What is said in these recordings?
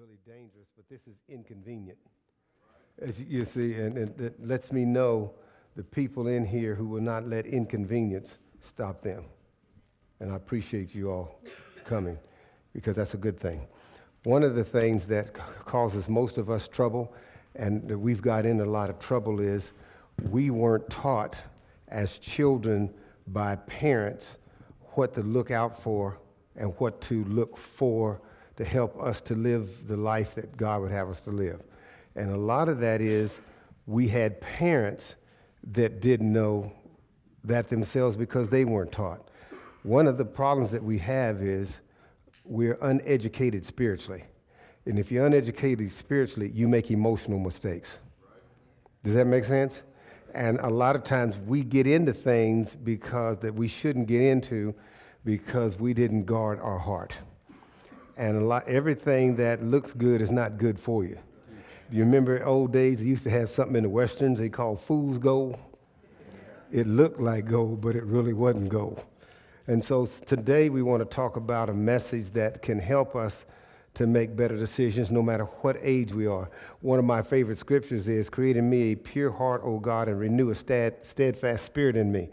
really dangerous, but this is inconvenient. As you see, and, it lets me know the people in here who will not let inconvenience stop them. And I appreciate you all coming because that's a good thing. One of the things that causes most of us trouble, and we've got in a lot of trouble, is we weren't taught as children by parents what to look out for and what to look for to help us to live the life that God would have us to live. And a lot of that is we had parents that didn't know that themselves because they weren't taught. One of the problems that we have is we're uneducated spiritually. And if you're uneducated spiritually, you make emotional mistakes. Does that make sense? And a lot of times we get into things because that we shouldn't get into because we didn't guard our heart. And a lot, everything that looks good is not good for you. You remember old days, they used to have something in the Westerns they called fool's gold? It looked like gold, but it really wasn't gold. And so today we want to talk about a message that can help us to make better decisions no matter what age we are. One of my favorite scriptures is, Create in me a pure heart, O God, and renew a steadfast spirit in me.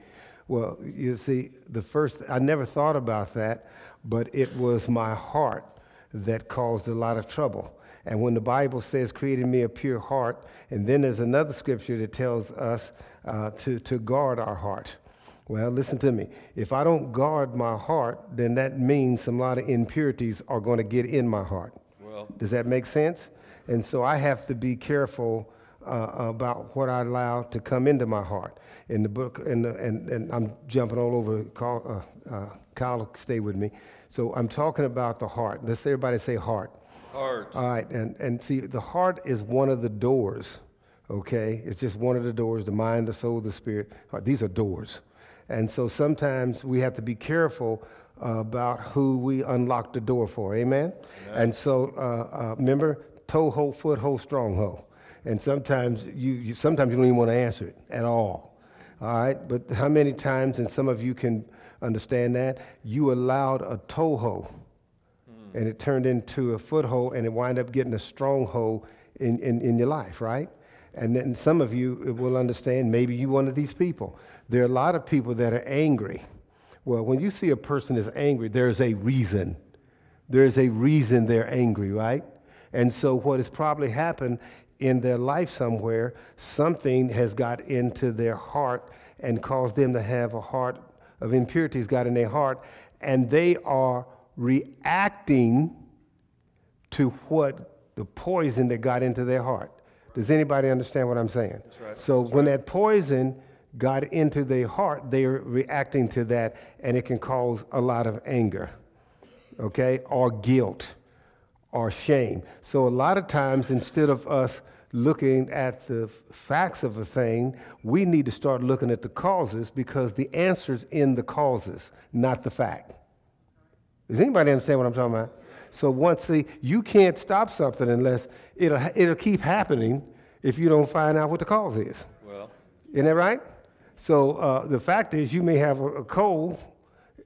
Well, you see, the first, I never thought about that, but it was my heart that caused a lot of trouble. And when the Bible says, Create in me a pure heart, and then there's another scripture that tells us uh, to, to guard our heart. Well, listen to me. If I don't guard my heart, then that means some lot of impurities are going to get in my heart. Well, does that make sense? And so I have to be careful uh, about what I allow to come into my heart. In the book, and, and, and I'm jumping all over. Kyle, uh, uh, Kyle, stay with me. So I'm talking about the heart. Let's everybody say heart. Heart. All right, and, and see, the heart is one of the doors, okay? It's just one of the doors the mind, the soul, the spirit. These are doors. And so sometimes we have to be careful uh, about who we unlock the door for. Amen? Amen. And so uh, uh, remember, toe hold, foot hold, strong hold. And sometimes you, you, sometimes you don't even want to answer it at all. All right? But how many times, and some of you can understand that, you allowed a toe hold mm. and it turned into a foothold and it wind up getting a stronghold in, in, in your life, right? And then some of you will understand, maybe you one of these people. There are a lot of people that are angry. Well, when you see a person is angry, there's a reason. There's a reason they're angry, right? And so what has probably happened in their life somewhere, something has got into their heart and caused them to have a heart of impurities got in their heart, and they are reacting to what the poison that got into their heart. Does anybody understand what I'm saying? Right. So That's when right. that poison got into their heart, they're reacting to that, and it can cause a lot of anger, okay, or guilt, or shame. So a lot of times, instead of us looking at the facts of a thing, we need to start looking at the causes because the answer's in the causes, not the fact. Does anybody understand what I'm talking about? So once see, you can't stop something unless it'll it'll keep happening if you don't find out what the cause is. Well, isn't that right? So uh, the fact is, you may have a, a cold.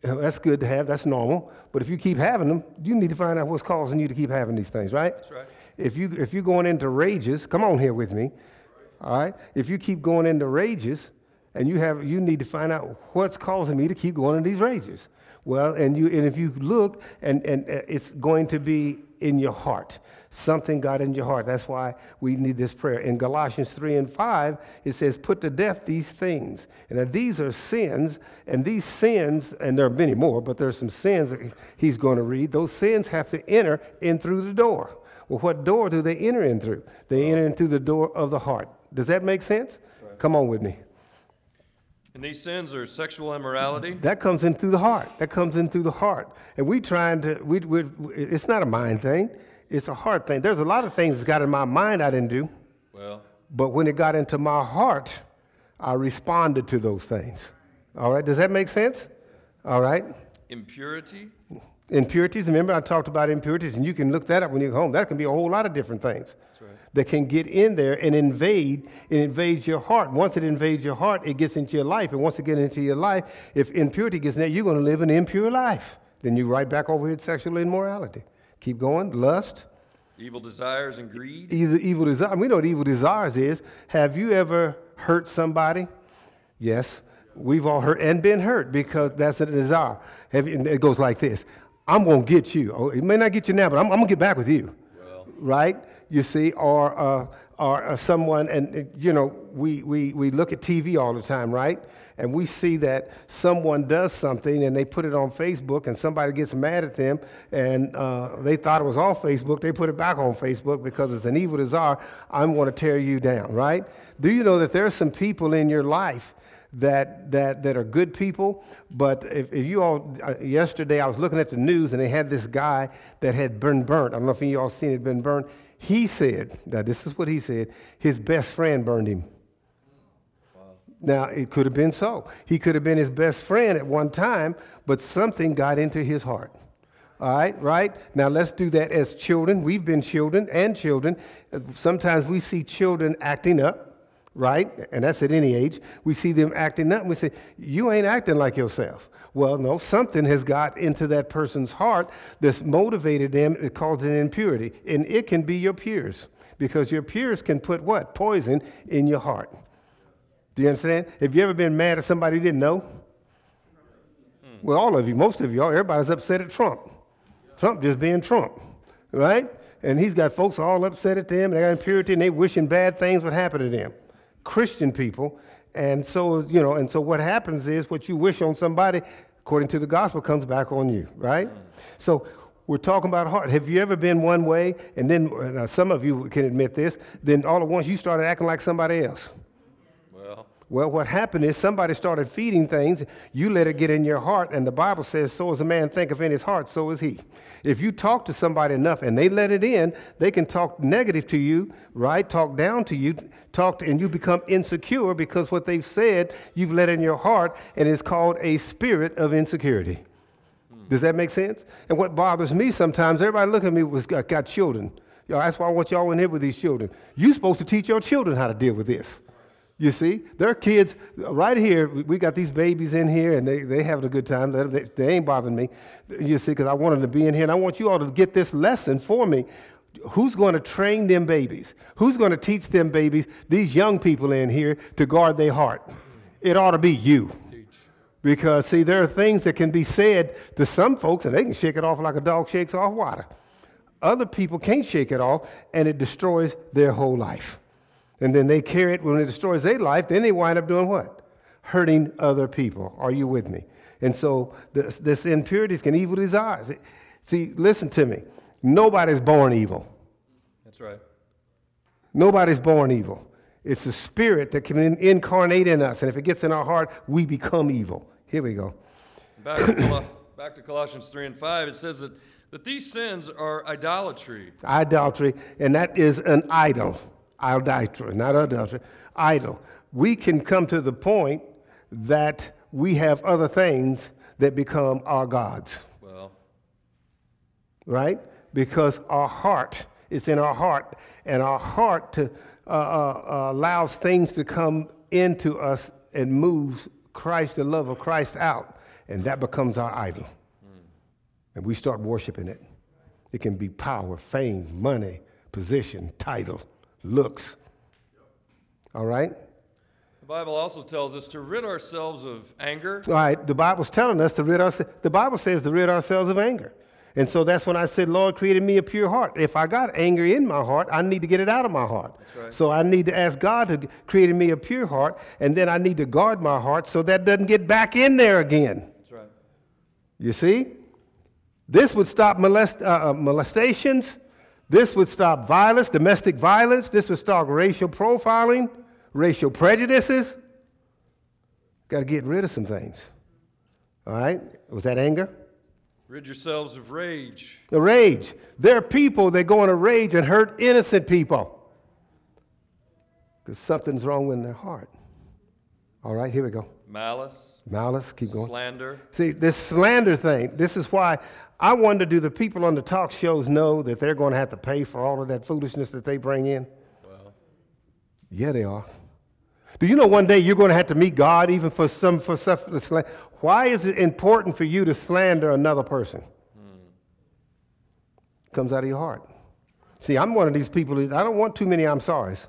That's good to have. That's normal. But if you keep having them, you need to find out what's causing you to keep having these things, right? That's right. If you if you're going into rages, come on here with me. All right. If you keep going into rages, and you have you need to find out what's causing me to keep going in these rages. Well, and you and if you look, and and uh, it's going to be in your heart. Something got in your heart. That's why we need this prayer. In Galatians 3 and 5, it says, Put to death these things. And these are sins, and these sins, and there are many more, but there's some sins that he's going to read. Those sins have to enter in through the door. Well, what door do they enter in through? They uh-huh. enter in through the door of the heart. Does that make sense? Right. Come on with me. And these sins are sexual immorality. That comes in through the heart. That comes in through the heart. And we trying to. We, we, it's not a mind thing. It's a heart thing. There's a lot of things that got in my mind I didn't do. Well. But when it got into my heart, I responded to those things. All right. Does that make sense? All right. Impurity. Impurities. Remember, I talked about impurities, and you can look that up when you go home. That can be a whole lot of different things that can get in there and invade and invade your heart. Once it invades your heart, it gets into your life. And once it gets into your life, if impurity gets in there, you're going to live an impure life. Then you right back over here at sexual immorality. Keep going. Lust. Evil desires and greed. Either evil desire. We know what evil desires is. Have you ever hurt somebody? Yes. We've all hurt and been hurt because that's a desire. Have you, it goes like this I'm going to get you. Oh, it may not get you now, but I'm, I'm going to get back with you. Well, Right? You see, or, uh, or uh, someone, and you know, we, we, we look at TV all the time, right? And we see that someone does something and they put it on Facebook and somebody gets mad at them and uh, they thought it was on Facebook. They put it back on Facebook because it's an evil desire. I'm going to tear you down, right? Do you know that there are some people in your life that, that, that are good people. But if, if you all, uh, yesterday I was looking at the news and they had this guy that had been burnt. I don't know if you all seen it been burnt. He said, now this is what he said, his best friend burned him. Now, it could have been so. He could have been his best friend at one time, but something got into his heart. All right, right? Now let's do that as children. We've been children and children. Sometimes we see children acting up, right? And that's at any age. We see them acting up and we say, You ain't acting like yourself. Well, no, something has got into that person's heart that's motivated them. It calls it impurity. And it can be your peers because your peers can put what? Poison in your heart. Do you understand? Have you ever been mad at somebody you didn't know? Well, all of you, most of y'all, everybody's upset at Trump. Trump just being Trump, right? And he's got folks all upset at them, and they got impurity, and they wishing bad things would happen to them. Christian people. And so, you know, and so what happens is what you wish on somebody, according to the gospel, comes back on you, right? So we're talking about heart. Have you ever been one way, and then uh, some of you can admit this, then all at once you started acting like somebody else? Well, Well, what happened is somebody started feeding things, you let it get in your heart, and the Bible says, So as a man thinketh in his heart, so is he. If you talk to somebody enough and they let it in, they can talk negative to you, right? Talk down to you, talk to, and you become insecure because what they've said, you've let in your heart, and it's called a spirit of insecurity. Hmm. Does that make sense? And what bothers me sometimes, everybody look at me was got, got children. Yo, that's why I want y'all in here with these children. You're supposed to teach your children how to deal with this. You see, their kids right here. We got these babies in here, and they they having a good time. They, they, ain't bothering me. You see, because I want them to be in here, and I want you all to get this lesson for me. Who's going to train them babies? Who's going to teach them babies, these young people in here, to guard their heart? It ought to be you. Because, see, there are things that can be said to some folks, and they can shake it off like a dog shakes off water. Other people can't shake it off, and it destroys their whole life. And then they carry it when it destroys their life, then they wind up doing what? Hurting other people. Are you with me? And so this, this impurities can evil desires. See, listen to me. Nobody's born evil. That's right. Nobody's born evil. It's a spirit that can in- incarnate in us, and if it gets in our heart, we become evil. Here we go. Back to, Col- back to Colossians 3 and 5, it says that, that these sins are idolatry. Idolatry, and that is an idol. Idolatry, not adultery. Idol. We can come to the point that we have other things that become our gods, Well, right? Because our heart, it's in our heart, and our heart to, uh, uh, uh, allows things to come into us and moves Christ, the love of Christ, out, and that becomes our idol. And we start worshiping it. It can be power, fame, money, position, title, looks. All right? the Bible also tells us to rid ourselves of anger, All right, the Bible's telling us to rid ourselves. The Bible says to rid ourselves of anger. And so that's when I said, Lord, created me a pure heart. If I got anger in my heart, I need to get it out of my heart. right. So I need to ask God to create me a pure heart, and then I need to guard my heart so that doesn't get back in there again. that's right. You see? This would stop molest, uh, uh, molestations. This would stop violence, domestic violence. This would stop racial profiling, racial prejudices. Got to get rid of some things. All right? Was that anger? Rid yourselves of rage, The rage. There are people that go in a rage and hurt innocent people because something's wrong in their heart. All right, here we go. Malice, Malice, keep going. slander. See, this slander thing, this is why I wonder do the people on the talk shows know that they're going to have to pay for all of that foolishness that they bring in? Well, Yeah, they are. Do you know one day you're going to have to meet God even for some for stuff to sla- Why is it important for you to slander another person? Hmm. Comes out of your heart. See, I'm one of these people, I don't want too many I'm sorry's.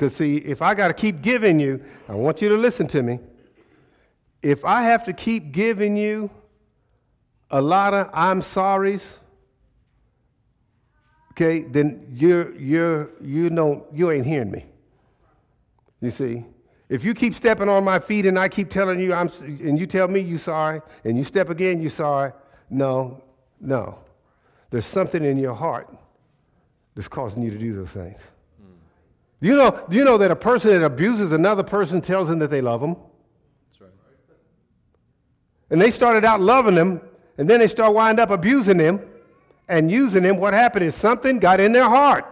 Because, see, if I got to keep giving you, I want you to listen to me. If I have to keep giving you a lot of I'm sorry's, okay, then you're, you're, you, know, you ain't hearing me. You see? If you keep stepping on my feet and I keep telling you, I'm, and you tell me you sorry, and you step again, you sorry, no, no. There's something in your heart that's causing you to do those things. Do you know, do you know that a person that abuses another person tells them that they love them? That's right. And they started out loving them, and then they start wind up abusing them and using them. What happened is something got in their heart.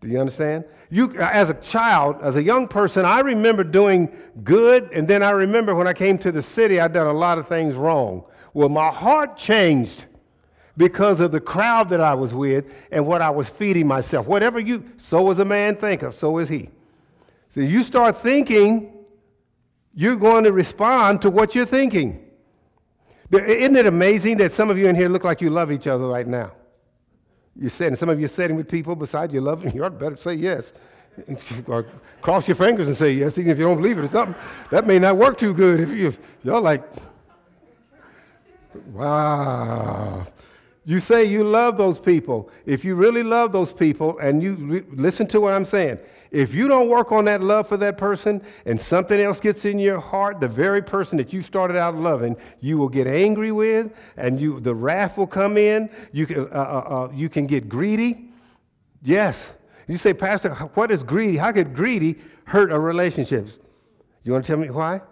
Do you understand? You, as a child, as a young person, I remember doing good, and then I remember when I came to the city, I'd done a lot of things wrong. Well, my heart changed because of the crowd that I was with and what I was feeding myself. Whatever you, so is a man thinketh, so is he. So you start thinking, you're going to respond to what you're thinking. Isn't it amazing that some of you in here look like you love each other right now? You're sitting, some of you are sitting with people beside you them, you ought better say yes. or cross your fingers and say yes, even if you don't believe it or something. That may not work too good if you, y'all like, wow. You say you love those people. If you really love those people, and you re- listen to what I'm saying, if you don't work on that love for that person and something else gets in your heart, the very person that you started out loving, you will get angry with, and you, the wrath will come in. You can, uh, uh, uh, you can get greedy. Yes. You say, Pastor, what is greedy? How could greedy hurt a relationship? You want to tell me why?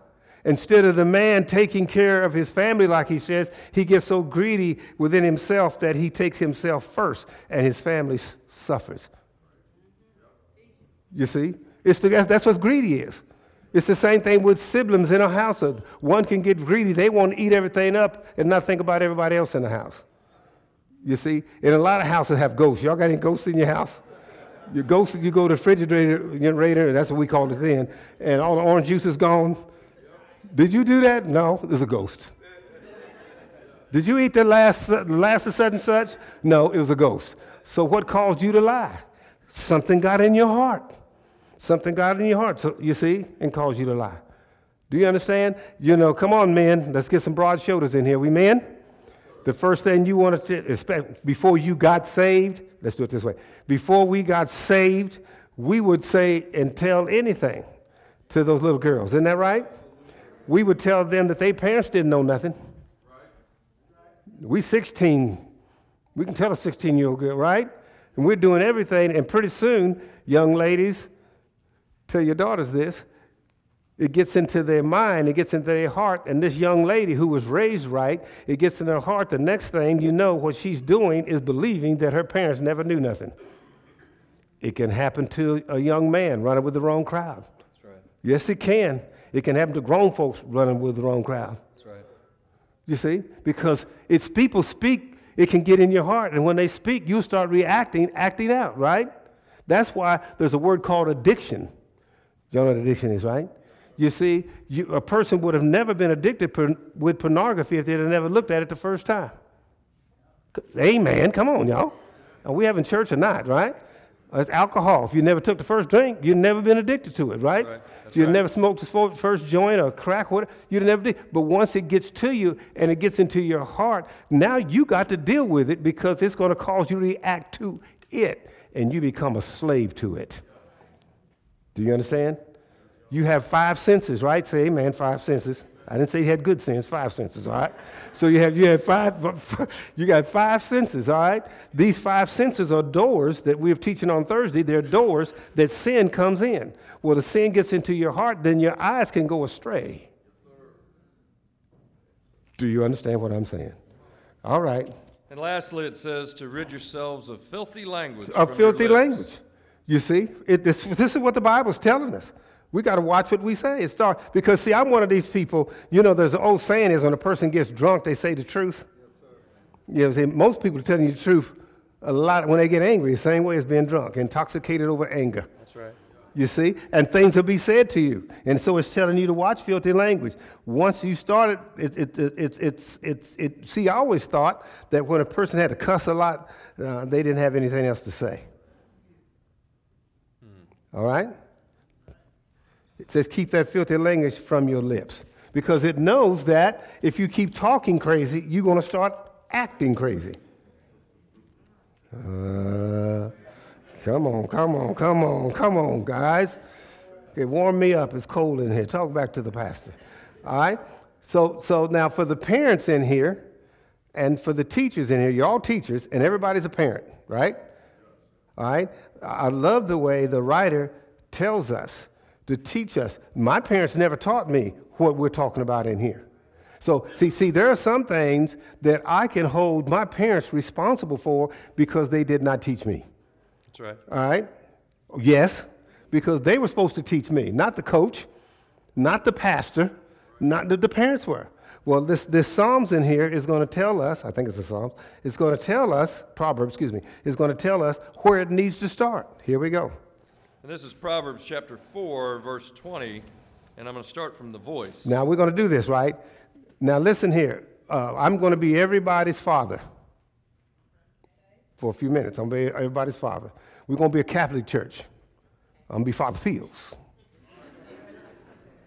Instead of the man taking care of his family, like he says, he gets so greedy within himself that he takes himself first and his family suffers. You see? It's the, that's what greedy is. It's the same thing with siblings in a household. One can get greedy. They want to eat everything up and not think about everybody else in the house. You see? And a lot of houses have ghosts. Y'all got any ghosts in your house? Your ghosts, you go to the refrigerator, and that's what we call it then, and all the orange juice is gone did you do that? No, it's a ghost. Did you eat the last, last of such and such? No, it was a ghost. So what caused you to lie? Something got in your heart. Something got in your heart, so you see, and caused you to lie. Do you understand? You know, come on, men. Let's get some broad shoulders in here. We men? The first thing you want to expect before you got saved, let's do it this way. Before we got saved, we would say and tell anything to those little girls. Isn't that right? We would tell them that their parents didn't know nothing. We 16, we can tell a 16 year old girl, right? And we're doing everything, and pretty soon, young ladies, tell your daughters this, it gets into their mind, it gets into their heart, and this young lady who was raised right, it gets in her heart. The next thing you know, what she's doing is believing that her parents never knew nothing. It can happen to a young man running with the wrong crowd. Right. Yes, it can. It can happen to grown folks running with the wrong crowd. That's right. You see? Because it's people speak, it can get in your heart. And when they speak, you start reacting, acting out, right? That's why there's a word called addiction. You know what addiction is, right? You see, you, a person would have never been addicted per, with pornography if they'd have never looked at it the first time. Amen. Come on, y'all. Are we having church or not, right? It's alcohol. If you never took the first drink, you've never been addicted to it, right? right. You right. never smoked the first joint or crack, whatever, you'd never did. But once it gets to you and it gets into your heart, now you got to deal with it because it's going to cause you to react to it, and you become a slave to it. Do you understand? You have five senses, right? Say amen, five senses. I didn't say he had good sense, five senses, all right? So you have, you have five, you got five senses, all right? These five senses are doors that we're teaching on Thursday. They're doors that sin comes in. Well, the sin gets into your heart, then your eyes can go astray. Do you understand what I'm saying? All right. And lastly, it says to rid yourselves of filthy language. Of filthy language. You see, it, this, this is what the Bible's telling us. We got to watch what we say. It's dark. Because, see, I'm one of these people, you know, there's an old saying is when a person gets drunk, they say the truth. Yes, you know, most people are telling you the truth a lot when they get angry, the same way as being drunk, intoxicated over anger. That's right. You see? And things will be said to you. And so it's telling you to watch filthy language. Once you start it, it, it, it, it's, it's, it, see, I always thought that when a person had to cuss a lot, uh, they didn't have anything else to say. All right? It says, keep that filthy language from your lips. Because it knows that if you keep talking crazy, you're going to start acting crazy. Uh, come on, come on, come on, come on, guys. Okay, warm me up. It's cold in here. Talk back to the pastor. All right? So, so now for the parents in here and for the teachers in here, you're all teachers and everybody's a parent, right? All right? I love the way the writer tells us to teach us. My parents never taught me what we're talking about in here. So, see, see, there are some things that I can hold my parents responsible for because they did not teach me. That's right. All right? Yes, because they were supposed to teach me, not the coach, not the pastor, not the, the parents were. Well, this, this Psalms in here is going to tell us, I think it's a Psalms, it's going to tell us, Proverbs, excuse me, is going to tell us where it needs to start. Here we go. And this is Proverbs chapter 4, verse 20, and I'm going to start from the voice. Now we're going to do this, right? Now listen here. Uh, I'm going to be everybody's father for a few minutes. I'm going to be everybody's father. We're going to be a Catholic church. I'm going to be Father Fields.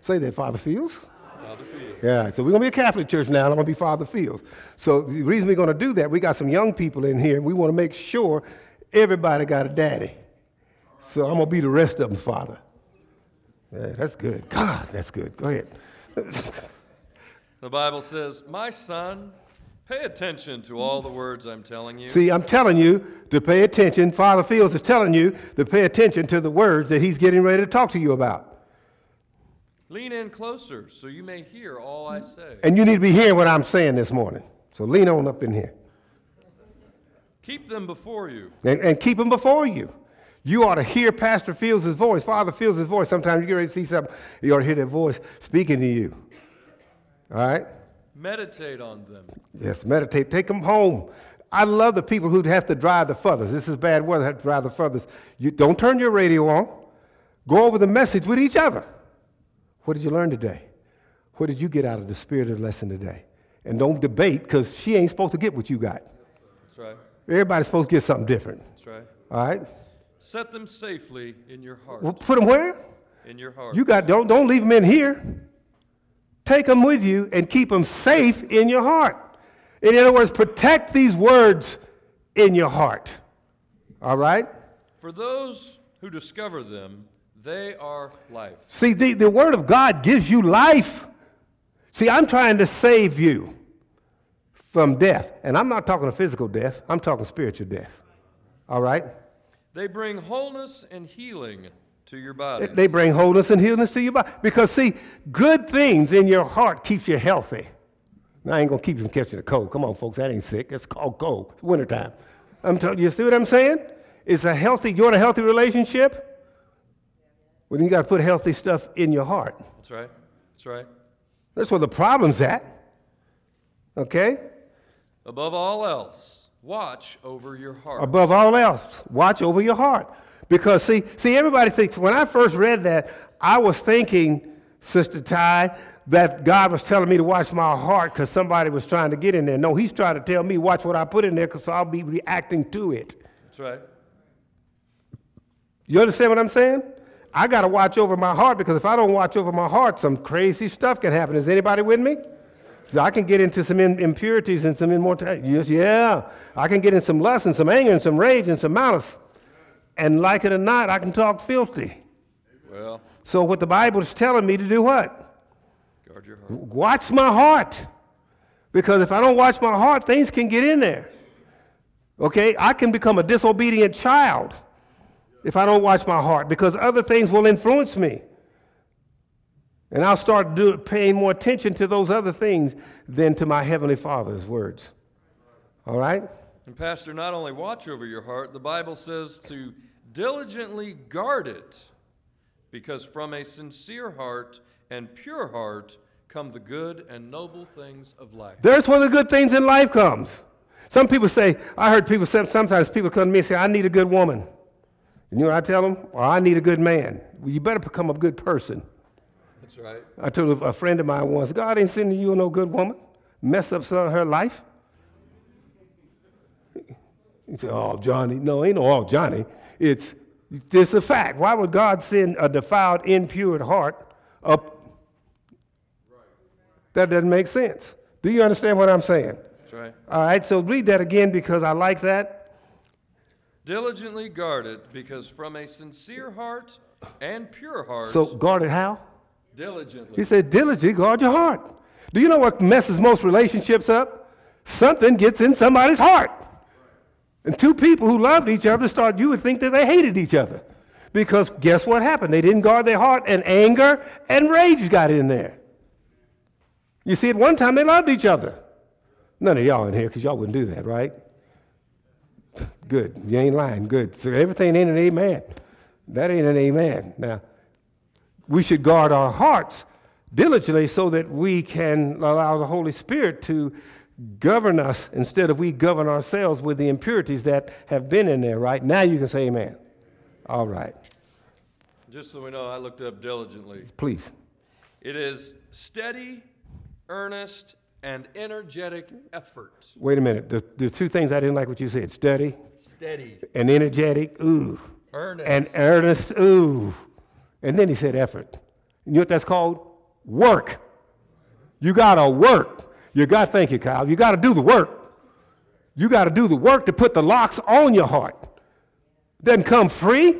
Say that, Father Fields. Father Fields. Yeah, so we're going to be a Catholic church now, and I'm going to be Father Fields. So the reason we're going to do that, we got some young people in here. We want to make sure everybody got a daddy. So I'm going to be the rest of them, Father. Yeah, that's good. God, that's good. Go ahead. The Bible says, My son, pay attention to all the words I'm telling you. See, I'm telling you to pay attention. Father Fields is telling you to pay attention to the words that he's getting ready to talk to you about. Lean in closer so you may hear all I say. And you need to be hearing what I'm saying this morning. So lean on up in here Keep them before you. and, and keep them before you. You ought to hear Pastor Fields' voice, Father Fields' voice. Sometimes you get ready to see something, you ought to hear that voice speaking to you. All right? Meditate on them. Yes, meditate. Take them home. I love the people who have to drive the furthest. This is bad weather, have to drive the furthest. You don't turn your radio on. Go over the message with each other. What did you learn today? What did you get out of the spirit of the lesson today? And don't debate because she ain't supposed to get what you got. That's right. Everybody's supposed to get something different. That's right. All right? Set them safely in your heart. Well, put them where? In your heart. You got don't don't leave them in here. Take them with you and keep them safe in your heart. In other words, protect these words in your heart. All right? For those who discover them, they are life. See, the, the word of God gives you life. See, I'm trying to save you from death. And I'm not talking a physical death, I'm talking spiritual death. All right? They bring wholeness and healing to your body. They bring wholeness and healing to your body. Because, see, good things in your heart keeps you healthy. Now, I ain't going to keep you from catching a cold. Come on, folks, that ain't sick. It's called cold. It's wintertime. I'm telling you, see what I'm saying? It's a healthy, you want a healthy relationship? Well, then you got to put healthy stuff in your heart. That's right. That's right. That's where the problem's at. Okay? Above all else, watch over your heart. Above all else, watch over your heart. Because see, see, everybody thinks when I first read that, I was thinking, Sister Ty, that God was telling me to watch my heart because somebody was trying to get in there. No, he's trying to tell me watch what I put in there because I'll be reacting to it. That's right. You understand what I'm saying? I got to watch over my heart because if I don't watch over my heart, some crazy stuff can happen. Is anybody with me? So I can get into some impurities and some immortality. Yes, yeah. I can get in some lust and some anger and some rage and some malice. And like it or not, I can talk filthy. Well, So what the Bible is telling me to do what? guard your heart. Watch my heart. Because if I don't watch my heart, things can get in there. Okay? I can become a disobedient child if I don't watch my heart because other things will influence me. And I'll start do, paying more attention to those other things than to my Heavenly Father's words. All right? And, Pastor, not only watch over your heart, the Bible says to diligently guard it, because from a sincere heart and pure heart come the good and noble things of life. There's where the good things in life comes. Some people say, I heard people say, sometimes people come to me and say, I need a good woman. And you know what I tell them? Well, I need a good man. Well, you better become a good person. That's right. I told a friend of mine once, God ain't sending you no good woman. Mess up some of her life. He said, Oh, Johnny. No, ain't no oh, Johnny. It's it's a fact. Why would God send a defiled, impure heart up? That doesn't make sense. Do you understand what I'm saying? That's right. All right, so read that again because I like that. Diligently guard it, because from a sincere heart and pure heart. So guard it how? Diligently. He said, diligently guard your heart. Do you know what messes most relationships up? Something gets in somebody's heart. And two people who loved each other start, you would think that they hated each other. Because guess what happened? They didn't guard their heart, and anger and rage got in there. You see, at one time they loved each other. None of y'all in here, because y'all wouldn't do that, right? Good. You ain't lying. Good. So everything ain't an amen. That ain't an amen. Now, we should guard our hearts diligently so that we can allow the Holy Spirit to govern us instead of we govern ourselves with the impurities that have been in there, right? Now you can say amen. All right. Just so we know, I looked up diligently. Please. It is steady, earnest, and energetic effort. Wait a minute. The, the two things I didn't like what you said steady Steady, and energetic, ooh. earnest, And earnest, ooh. And then he said effort. You know what that's called? Work. You got to work. You got, thank you, Kyle. You got to do the work. You got to do the work to put the locks on your heart. Doesn't come free.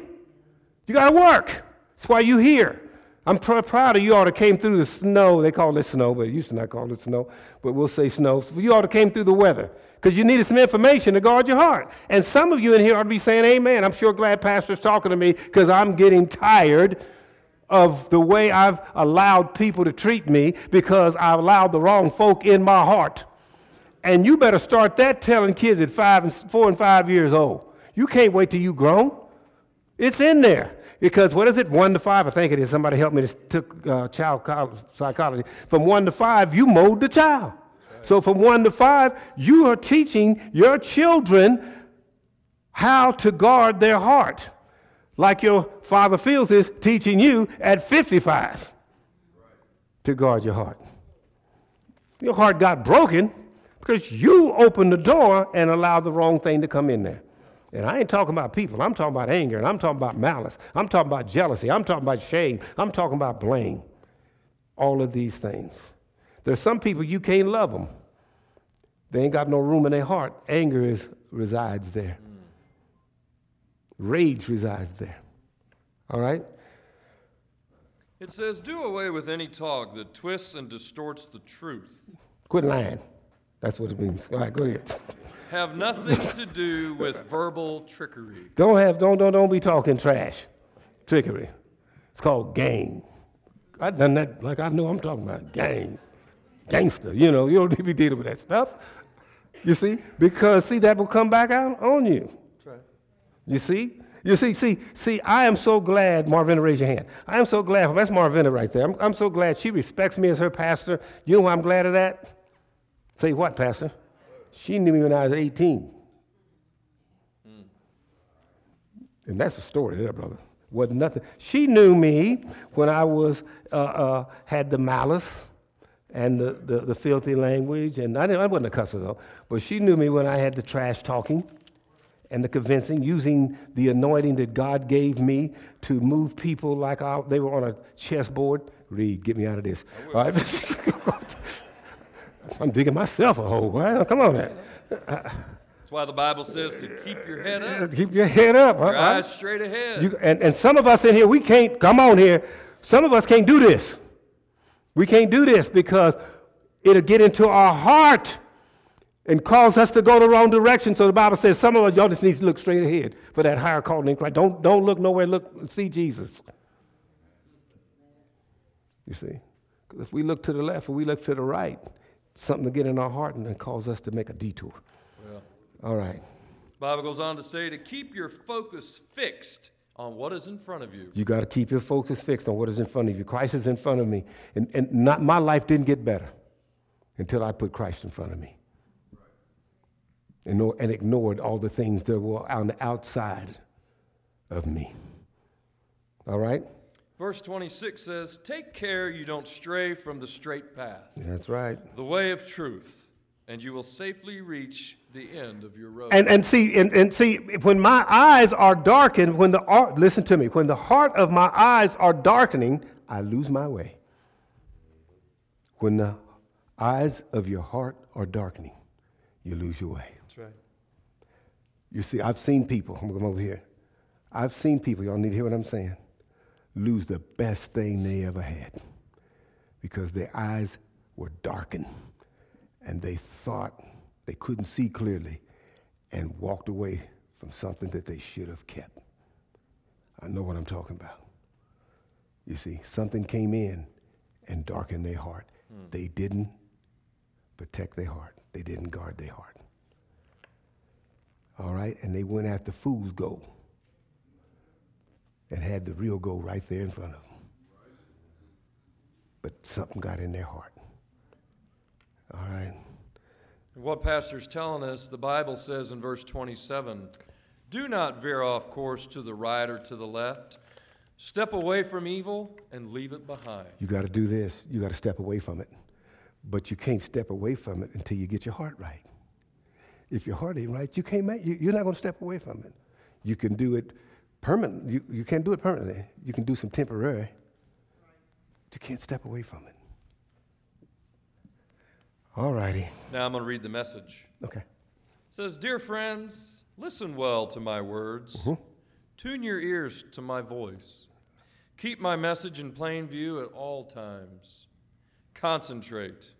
You got to work. That's why you here. I'm pr- proud of you all that came through the snow. They call it snow, but it used to not call it snow, but we'll say snow. So you all that came through the weather because you needed some information to guard your heart. And some of you in here ought to be saying amen. I'm sure glad Pastor's talking to me because I'm getting tired of the way I've allowed people to treat me because I've allowed the wrong folk in my heart. And you better start that telling kids at five and four and five years old. You can't wait till you grown. It's in there. Because what is it? One to five, I think it is. Somebody helped me. This took uh, child psychology. From one to five, you mold the child. So from one to five, you are teaching your children how to guard their heart, like your father Fields is teaching you at 55 to guard your heart. Your heart got broken because you opened the door and allowed the wrong thing to come in there. And I ain't talking about people. I'm talking about anger, and I'm talking about malice. I'm talking about jealousy. I'm talking about shame. I'm talking about blame. All of these things. There's some people you can't love them. They ain't got no room in their heart. Anger is, resides there. Rage resides there. All right? It says, Do away with any talk that twists and distorts the truth. Quit lying. That's what it means. All right, go ahead. Have nothing to do with verbal trickery. Don't have don't don't don't be talking trash. Trickery. It's called game. I've done that like I know I'm talking about gang. Gangster. You know, you don't need to be dealing with that stuff. You see? Because see that will come back out on you. Right. You see? You see, see, see, I am so glad, Marvina, raise your hand. I am so glad, that's Marvina right there. I'm, I'm so glad she respects me as her pastor. You know why I'm glad of that? Say what, Pastor? She knew me when I was 18. Mm. And that's a story there, brother. Wasn't nothing. She knew me when I was uh, uh, had the malice and the, the, the, filthy language, and I, didn't, I wasn't a cusser though, but she knew me when I had the trash talking and the convincing, using the anointing that God gave me to move people like I, they were on a chessboard. Read, get me out of this. All right? I'm digging myself a hole. Right? Come on, man. That's why the Bible says to keep your head up. Keep your head up. Your eyes straight ahead. You, and, and some of us in here, we can't, come on here, some of us can't do this. We can't do this because it'll get into our heart and cause us to go the wrong direction. So the Bible says some of us, y'all just need to look straight ahead for that higher calling in Christ. Don't, don't look nowhere, look, see Jesus. You see? Because if we look to the left or we look to the right, something to get in our heart and then cause us to make a detour. Yeah. All right. Bible goes on to say to keep your focus fixed on what is in front of you. You got to keep your focus fixed on what is in front of you. Christ is in front of me. And, and not, my life didn't get better until I put Christ in front of me. And, and ignored all the things that were on the outside of me. All right? Verse 26 says, Take care you don't stray from the straight path, That's right. the way of truth, and you will safely reach the end of your road. And, and see, and, and see, when my eyes are darkened, when the listen to me, when the heart of my eyes are darkening, I lose my way. When the eyes of your heart are darkening, you lose your way. That's right. You see, I've seen people, I'm going to come over here. I've seen people, y'all need to hear what I'm saying, lose the best thing they ever had because their eyes were darkened and they thought they couldn't see clearly and walked away from something that they should have kept. I know what I'm talking about. You see, something came in and darkened their heart. Hmm. They didn't protect their heart, they didn't guard their heart. All right? And they went after fool's gold and had the real gold right there in front of them. But something got in their heart. All right? What Pastor's telling us, the Bible says in verse 27 Do not veer off course to the right or to the left. Step away from evil and leave it behind. You got to do this. You got to step away from it. But you can't step away from it until you get your heart right. If your heart ain't right, you can't make, you, you're not going to step away from it. You can do it permanent. You, you can't do it permanently. You can do some temporary. But you can't step away from it. All righty. Now I'm going to read the message. Okay. It says, Dear friends, listen well to my words. Mm-hmm. Tune your ears to my voice. Keep my message in plain view at all times. Concentrate.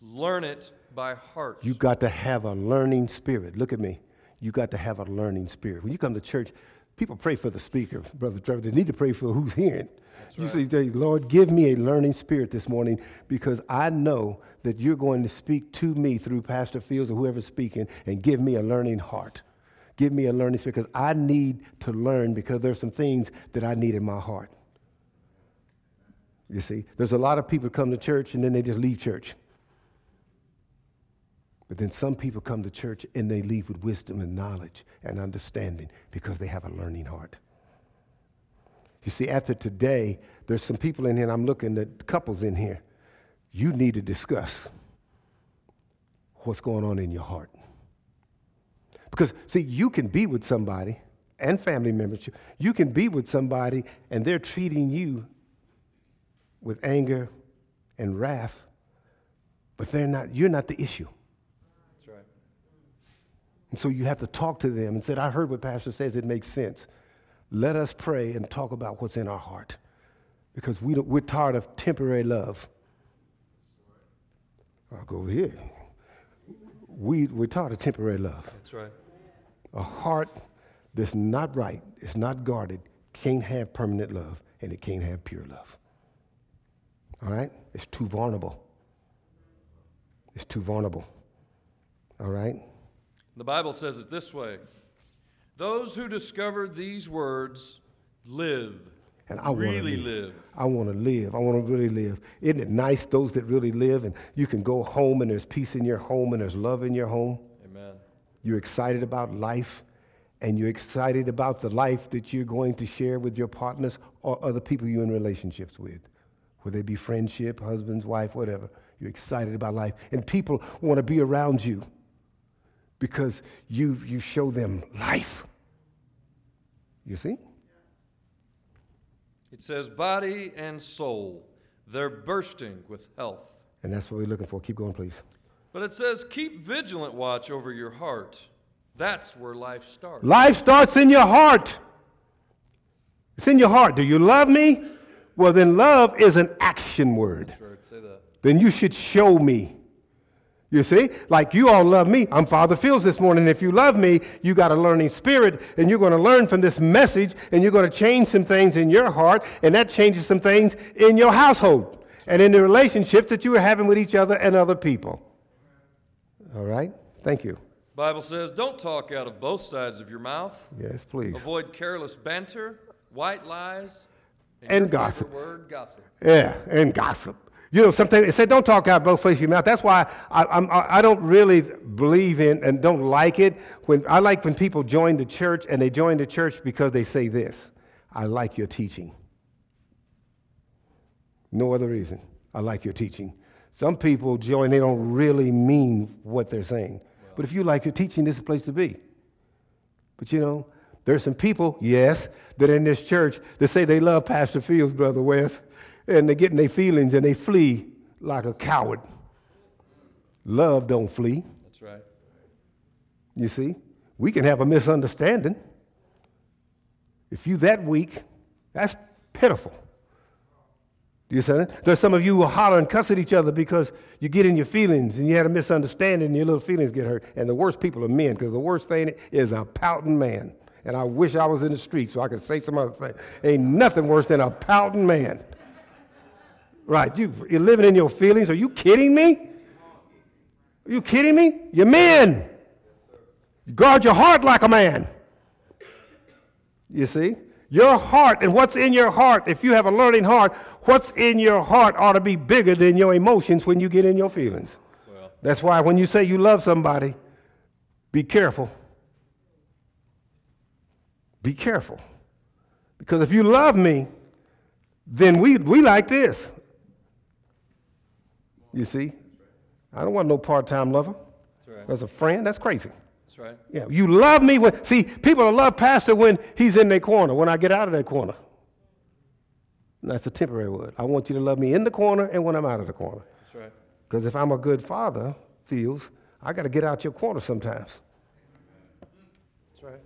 Learn it by heart. You got to have a learning spirit. Look at me. You got to have a learning spirit. When you come to church, people pray for the speaker, Brother Trevor. They need to pray for who's hearing. you say, Lord, give me a learning spirit this morning because I know that you're going to speak to me through Pastor Fields or whoever's speaking and give me a learning heart. Give me a learning spirit because I need to learn because there's some things that I need in my heart. You see, there's a lot of people come to church and then they just leave church. But then some people come to church and they leave with wisdom and knowledge and understanding because they have a learning heart. You see, after today, there's some people in here, and I'm looking at couples in here. You need to discuss what's going on in your heart. Because, see, you can be with somebody and family members. You can be with somebody and they're treating you with anger and wrath, but they're not, you're not the issue. And so you have to talk to them and say, I heard what Pastor says, it makes sense. Let us pray and talk about what's in our heart because we we're tired of temporary love. I'll go over here. We, we're tired of temporary love. That's right. A heart that's not right, it's not guarded, can't have permanent love, and it can't have pure love. All right? It's too vulnerable. It's too vulnerable. All right? The Bible says it this way Those who discovered these words live. And I want to really live. live. I want to live. I want to really live. Isn't it nice, those that really live, and you can go home and there's peace in your home and there's love in your home? Amen. You're excited about life, and you're excited about the life that you're going to share with your partners or other people you're in relationships with, whether they be friendship, husbands, wife, whatever. You're excited about life, and people want to be around you because you, you show them life. You see? It says, body and soul, they're bursting with health. And that's what we're looking for. Keep going, please. But it says, keep vigilant watch over your heart. That's where life starts. Life starts in your heart. It's in your heart. Do you love me? Well, then love is an action word. Sure, say that. Then you should show me. You see? Like you all love me. I'm Father Fields this morning. If you love me, you got a learning spirit, and you're going to learn from this message, and you're going to change some things in your heart, and that changes some things in your household and in the relationships that you are having with each other and other people. All right? Thank you. Bible says, don't talk out of both sides of your mouth. Yes, please. Avoid careless banter, white lies, And your gossip. word, gossip. Yeah, and gossip. You know, sometimes it said don't talk out both places of your mouth. That's why I, I'm, I don't really believe in and don't like it. When I like when people join the church and they join the church because they say this: "I like your teaching." No other reason. I like your teaching. Some people join; they don't really mean what they're saying. But if you like your teaching, this is a place to be. But you know, there's some people, yes, that in this church that say they love Pastor Fields, Brother West and they get in their feelings and they flee like a coward. Love don't flee. That's right. You see, we can have a misunderstanding. If you that weak, that's pitiful. Do you understand it? There's some of you who holler and cuss at each other because you get in your feelings and you had a misunderstanding and your little feelings get hurt. And the worst people are men because the worst thing is a pouting man. And I wish I was in the street so I could say some other thing. Ain't nothing worse than a pouting man. Right, you, you're living in your feelings. Are you kidding me? Are you kidding me? You're men. guard your heart like a man. You see? Your heart and what's in your heart, if you have a learning heart, what's in your heart ought to be bigger than your emotions when you get in your feelings. Well, That's why when you say you love somebody, be careful. Be careful. Because if you love me, then we, we like this. You see? I don't want no part time lover. That's right. As a friend, that's crazy. That's right. Yeah, you love me when, see, people love Pastor when he's in their corner, when I get out of that corner. And that's a temporary word. I want you to love me in the corner and when I'm out of the corner. That's right. Because if I'm a good father, feels, I got to get out your corner sometimes. That's right.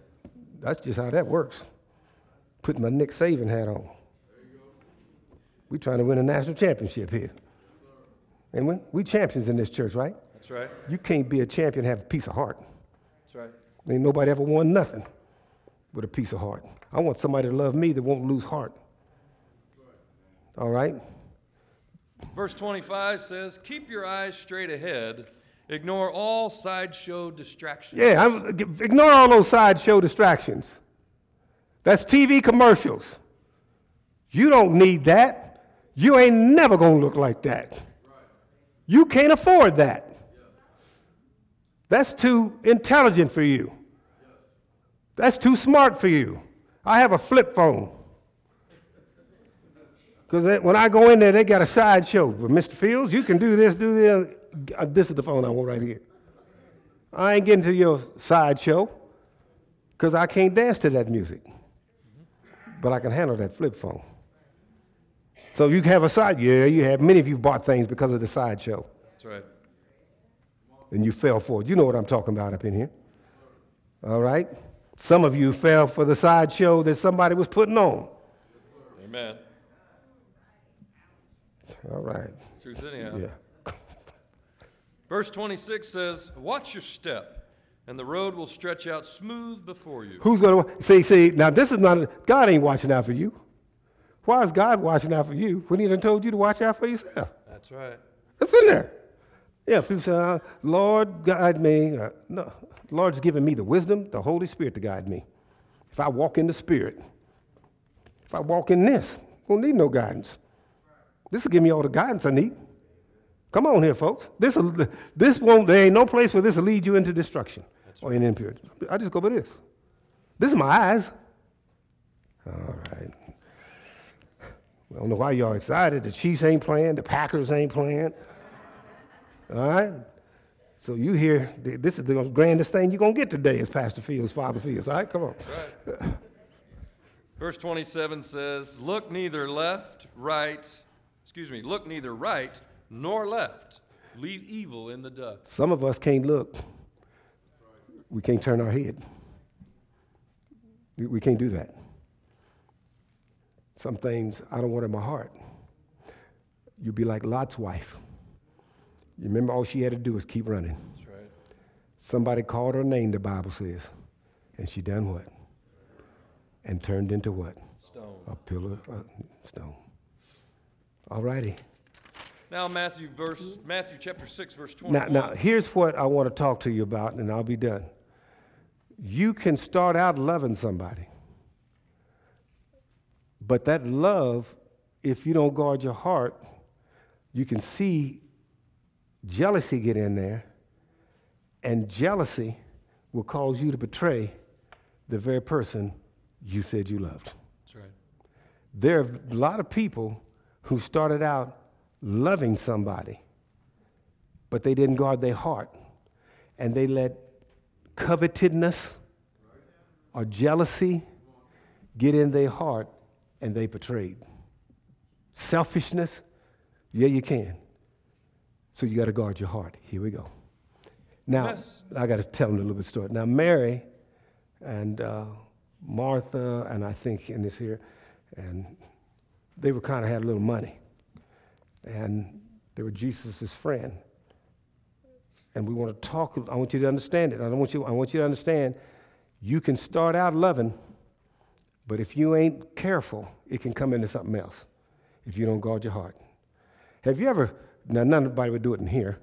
That's just how that works. Putting my Nick Saban hat on. We're trying to win a national championship here. And we, we champions in this church, right? That's right. You can't be a champion and have a piece of heart. That's right. Ain't nobody ever won nothing with a piece of heart. I want somebody to love me that won't lose heart. All right? Verse 25 says, Keep your eyes straight ahead. Ignore all sideshow distractions. Yeah, I'm, ignore all those sideshow distractions. That's TV commercials. You don't need that. You ain't never going to look like that. You can't afford that. That's too intelligent for you. That's too smart for you. I have a flip phone. Because when I go in there, they got a sideshow. But Mr. Fields, you can do this, do this. Uh, this is the phone I want right here. I ain't getting to your sideshow because I can't dance to that music. But I can handle that flip phone. So you have a side, yeah, you have. Many of you bought things because of the sideshow. That's right. And you fell for it. You know what I'm talking about up in here. All right? Some of you fell for the sideshow that somebody was putting on. Amen. All right. Truth anyhow. Yeah. Verse 26 says, Watch your step, and the road will stretch out smooth before you. Who's going to see? See, now this is not, God ain't watching out for you. Why is God watching out for you when He done told you to watch out for yourself? That's right. It's in there. Yeah, people say, uh, Lord, guide me. Uh, no, Lord's given me the wisdom, the Holy Spirit to guide me. If I walk in the Spirit, if I walk in this, I won't need no guidance. This will give me all the guidance I need. Come on here, folks. This, will, this won't, there ain't no place where this will lead you into destruction right. or in impurity. I just go by this. This is my eyes. All right. I don't know why y'all excited. The Chiefs ain't playing, the Packers ain't playing. All right? So you hear, this is the grandest thing you're going to get today is Pastor Fields, Father Fields. All right, come on. Right. Verse 27 says, Look neither left, right, excuse me, look neither right nor left. Leave evil in the dust. Some of us can't look. We can't turn our head. We can't do that. Some things I don't want in my heart. You'd be like Lot's wife. You remember all she had to do was keep running. That's right. Somebody called her name, the Bible says. And she done what? And turned into what? Stone. A pillar of stone. All righty. Now Matthew verse Matthew chapter 6 verse twenty. Now, now here's what I want to talk to you about and I'll be done. You can start out loving somebody. But that love, if you don't guard your heart, you can see jealousy get in there, and jealousy will cause you to betray the very person you said you loved. That's right. There are a lot of people who started out loving somebody, but they didn't guard their heart, and they let covetedness or jealousy get in their heart, and they betrayed. Selfishness, yeah, you can. So you got to guard your heart. Here we go. Now, Yes. I got to tell them a little bit story. Now, Mary and uh, Martha, and I think in this here, and they were kind of had a little money, and they were Jesus' friend. And we want to talk. I want you to understand it. I don't want you. I want you to understand. You can start out loving, but if you ain't careful, it can come into something else. If you don't guard your heart. Have you ever? Now, nobody would do it in here,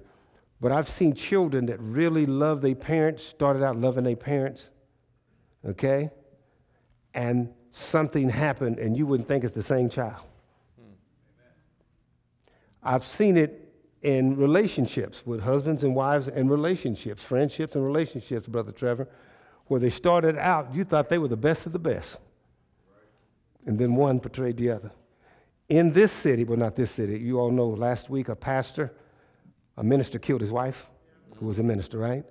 but I've seen children that really love their parents. Started out loving their parents. Okay, and something happened, and you wouldn't think it's the same child. I've seen it in relationships with husbands and wives and relationships, friendships and relationships, Brother Trevor, where they started out, you thought they were the best of the best. And then one betrayed the other. In this city, well, not this city, you all know last week a pastor, a minister killed his wife, who was a minister, right?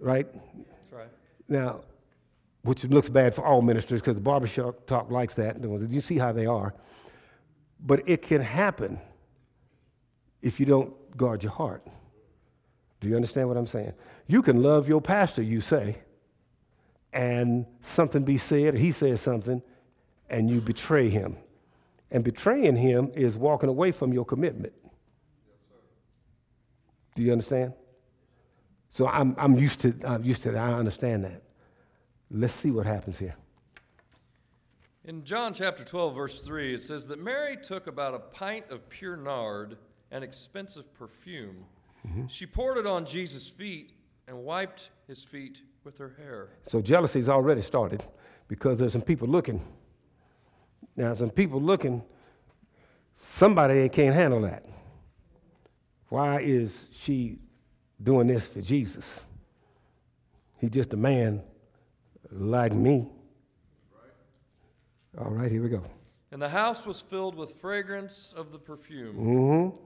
Right? That's right. Now, which looks bad for all ministers because the barbershop talk likes that. You see how they are. But it can happen if you don't guard your heart. Do you understand what I'm saying? You can love your pastor, you say, and something be said, or he says something, and you betray him. And betraying him is walking away from your commitment. Do you understand? So I'm, I'm used to I'm used to that. I understand that. Let's see what happens here. In John chapter 12, verse 3, it says that Mary took about a pint of pure nard, an expensive perfume. Mm-hmm. She poured it on Jesus' feet and wiped his feet with her hair. So jealousy's already started because there's some people looking. Now, some people looking, somebody can't handle that. Why is she doing this for Jesus? He's just a man like me. All right, here we go. And the house was filled with fragrance of the perfume. Mm-hmm.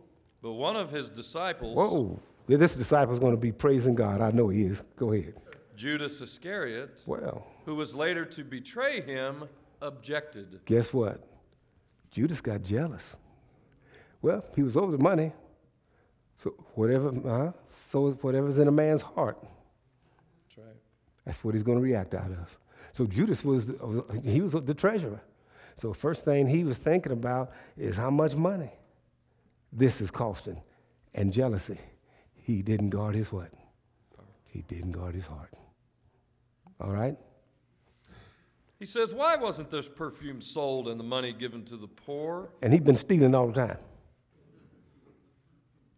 But one of his disciples, Whoa. This disciple's going to be praising God. I know he is. Go ahead. Judas Iscariot, Well, who was later to betray him, objected. guess what? Judas got jealous. Well, he was over the money. So whatever, uh, so is whatever's in a man's heart, That's right. that's what he's going to react out of. So Judas was, the, he was the treasurer. So first thing he was thinking about is how much money this is costing, and jealousy. He didn't guard his what? He didn't guard his heart. All right. He says, Why wasn't this perfume sold and the money given to the poor? And he'd been stealing all the time.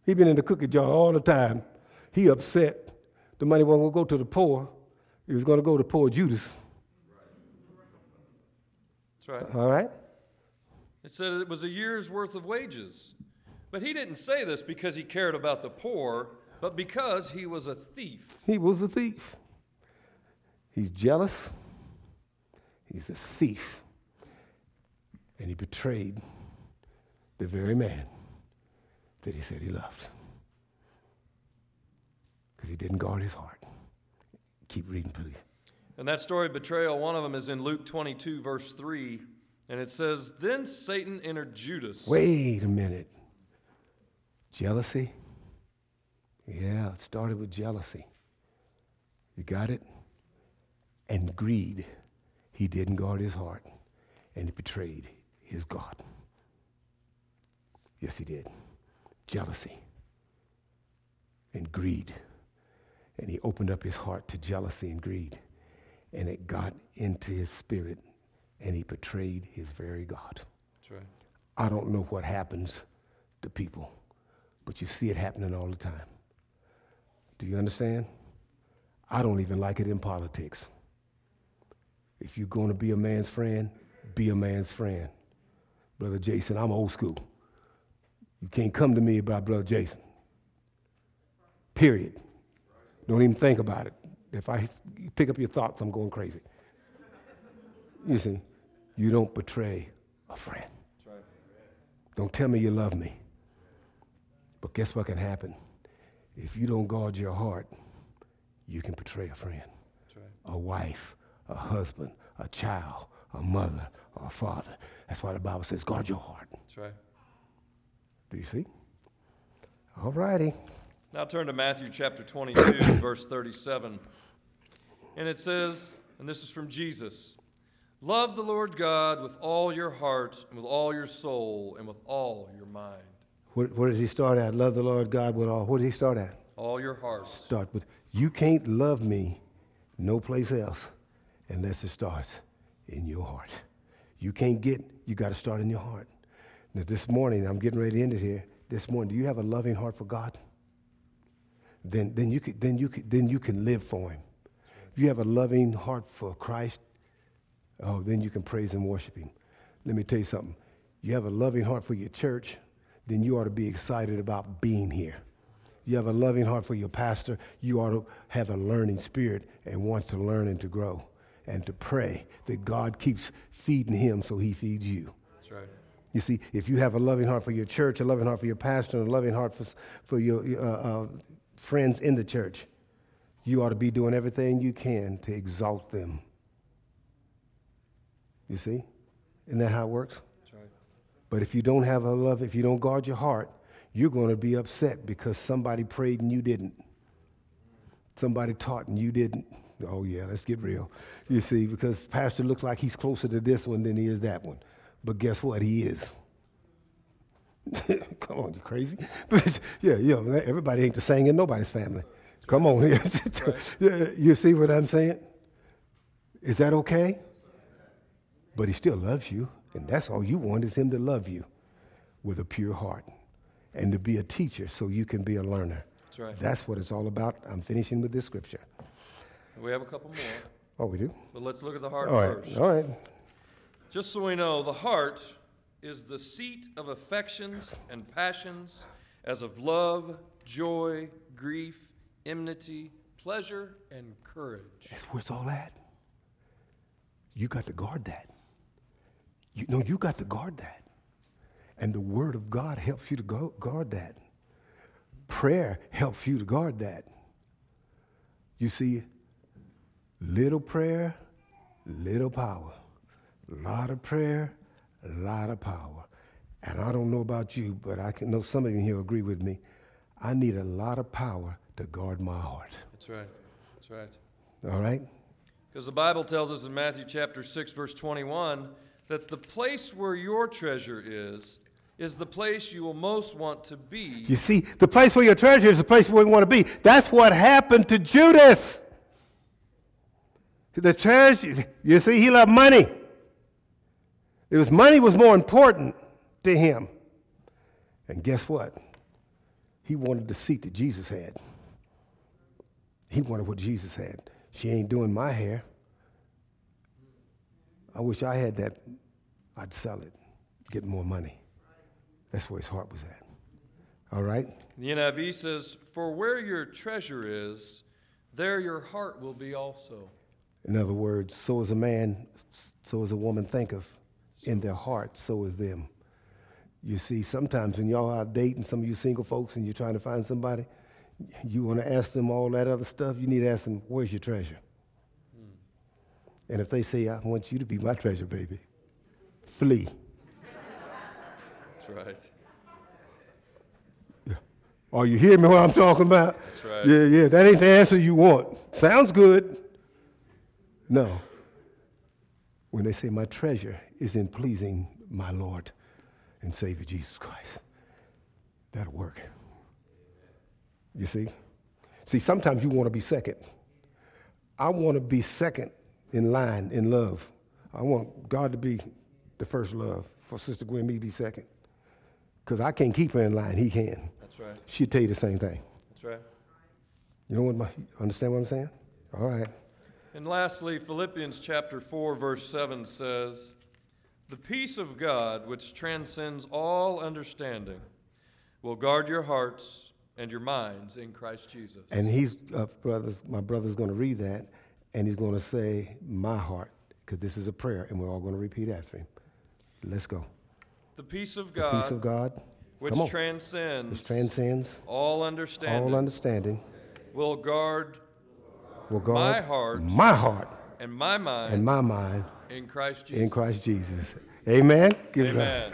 He'd been in the cookie jar all the time. He upset. The money wasn't going to go to the poor. It was going to go to poor Judas. That's right. All right? It said it was a year's worth of wages. But he didn't say this because he cared about the poor, but because he was a thief. He was a thief. He's jealous. He's a thief. And he betrayed the very man that he said he loved. Because he didn't guard his heart. Keep reading, please. And that story of betrayal, one of them is in Luke 22, verse 3. And it says, Then Satan entered Judas. Wait a minute. Jealousy? Yeah, it started with jealousy. You got it? And greed. He didn't guard his heart, and he betrayed his God. Yes, he did. Jealousy and greed. And he opened up his heart to jealousy and greed, and it got into his spirit, and he betrayed his very God. That's right. I don't know what happens to people, but you see it happening all the time. Do you understand? I don't even like it in politics. If you're going to be a man's friend, be a man's friend. Brother Jason, I'm old school. You can't come to me about Brother Jason. Period. Don't even think about it. If I pick up your thoughts, I'm going crazy. You see, you don't betray a friend. Don't tell me you love me. But guess what can happen? If you don't guard your heart, you can betray a friend, a wife, a husband, a child, a mother, or a father. That's why the Bible says, guard your heart. That's right. Do you see? All righty. Now turn to Matthew chapter 22, verse 37. And it says, and this is from Jesus Love the Lord God with all your heart, and with all your soul, and with all your mind. Where, where does he start at? Love the Lord God with all. Where does he start at? All your heart. Start with, you can't love me no place else unless it starts in your heart. You can't get, you got to start in your heart. Now, this morning, I'm getting ready to end it here. This morning, do you have a loving heart for God? Then, then, you, can, then, you, can, then you can live for Him. If you have a loving heart for Christ, oh, then you can praise and worship Him. Let me tell you something. You have a loving heart for your church, then you ought to be excited about being here. You have a loving heart for your pastor, you ought to have a learning spirit and want to learn and to grow and to pray that God keeps feeding him so he feeds you. That's right. You see, if you have a loving heart for your church, a loving heart for your pastor, and a loving heart for, for your uh, uh, friends in the church, you ought to be doing everything you can to exalt them. You see? Isn't that how it works? That's right. But if you don't have a love, if you don't guard your heart, you're going to be upset because somebody prayed and you didn't. Somebody taught and you didn't. Oh, yeah, let's get real. You see, because pastor looks like he's closer to this one than he is that one. But guess what? He is. Come on, you crazy? But yeah, you know, everybody ain't the same in nobody's family. Come on. Yeah, you see what I'm saying? Is that okay? But he still loves you, and that's all you want is him to love you with a pure heart and to be a teacher so you can be a learner. That's right. That's what it's all about. I'm finishing with this scripture. We have a couple more, Oh, we do? but let's look at the heart All right. first. All right. Just so we know, the heart is the seat of affections and passions, as of love, joy, grief, enmity, pleasure, and courage. That's where it's all at. You got to guard that. You know, you got to guard that. And the Word of God helps you to go, guard that. Prayer helps you to guard that. You see, little prayer, little power. lot of prayer, a lot of power. And I don't know about you, but I can know some of you here agree with me. I need a lot of power to guard my heart. That's right. That's right. All right? Because the Bible tells us in Matthew chapter 6, verse 21, that the place where your treasure is, is the place you will most want to be. You see, the place where your treasure is the place where we want to be. That's what happened to Judas. The treasure, you see, he loved money. It was money was more important to him. And guess what? He wanted the seat that Jesus had. He wanted what Jesus had. She ain't doing my hair. I wish I had that. I'd sell it, get more money. That's where his heart was at. All right? The NIV says, For where your treasure is, there your heart will be also. In other words, so is a man, so is a woman thinketh in their heart, so is them. You see, sometimes when y'all out dating, some of you single folks, and you're trying to find somebody, you want to ask them all that other stuff, you need to ask them, where's your treasure? Hmm. And if they say, I want you to be my treasure, baby, flee. That's right. Are you hearing me what I'm talking about? That's right. Yeah, yeah, that ain't the answer you want. Sounds good. No. When they say my treasure is in pleasing my Lord and Savior Jesus Christ, that'll work. You see? See, sometimes you want to be second. I want to be second in line in love. I want God to be the first love for Sister Gwen, me to be second. Because I can't keep her in line, he can. That's right. She'll tell you the same thing. That's right. You know what my, understand what I'm saying? All right. And lastly, Philippians chapter 4, verse 7 says, The peace of God, which transcends all understanding, will guard your hearts and your minds in Christ Jesus. And he's, uh, brothers, my brother's going to read that, and he's going to say, My heart, because this is a prayer, and we're all going to repeat after him. Let's go. The peace of The God, peace of God, which transcends which transcends all understanding, all understanding, will guard will guard my heart my heart and my mind and my mind in Christ Jesus. in Christ Jesus. Amen. Give. Amen.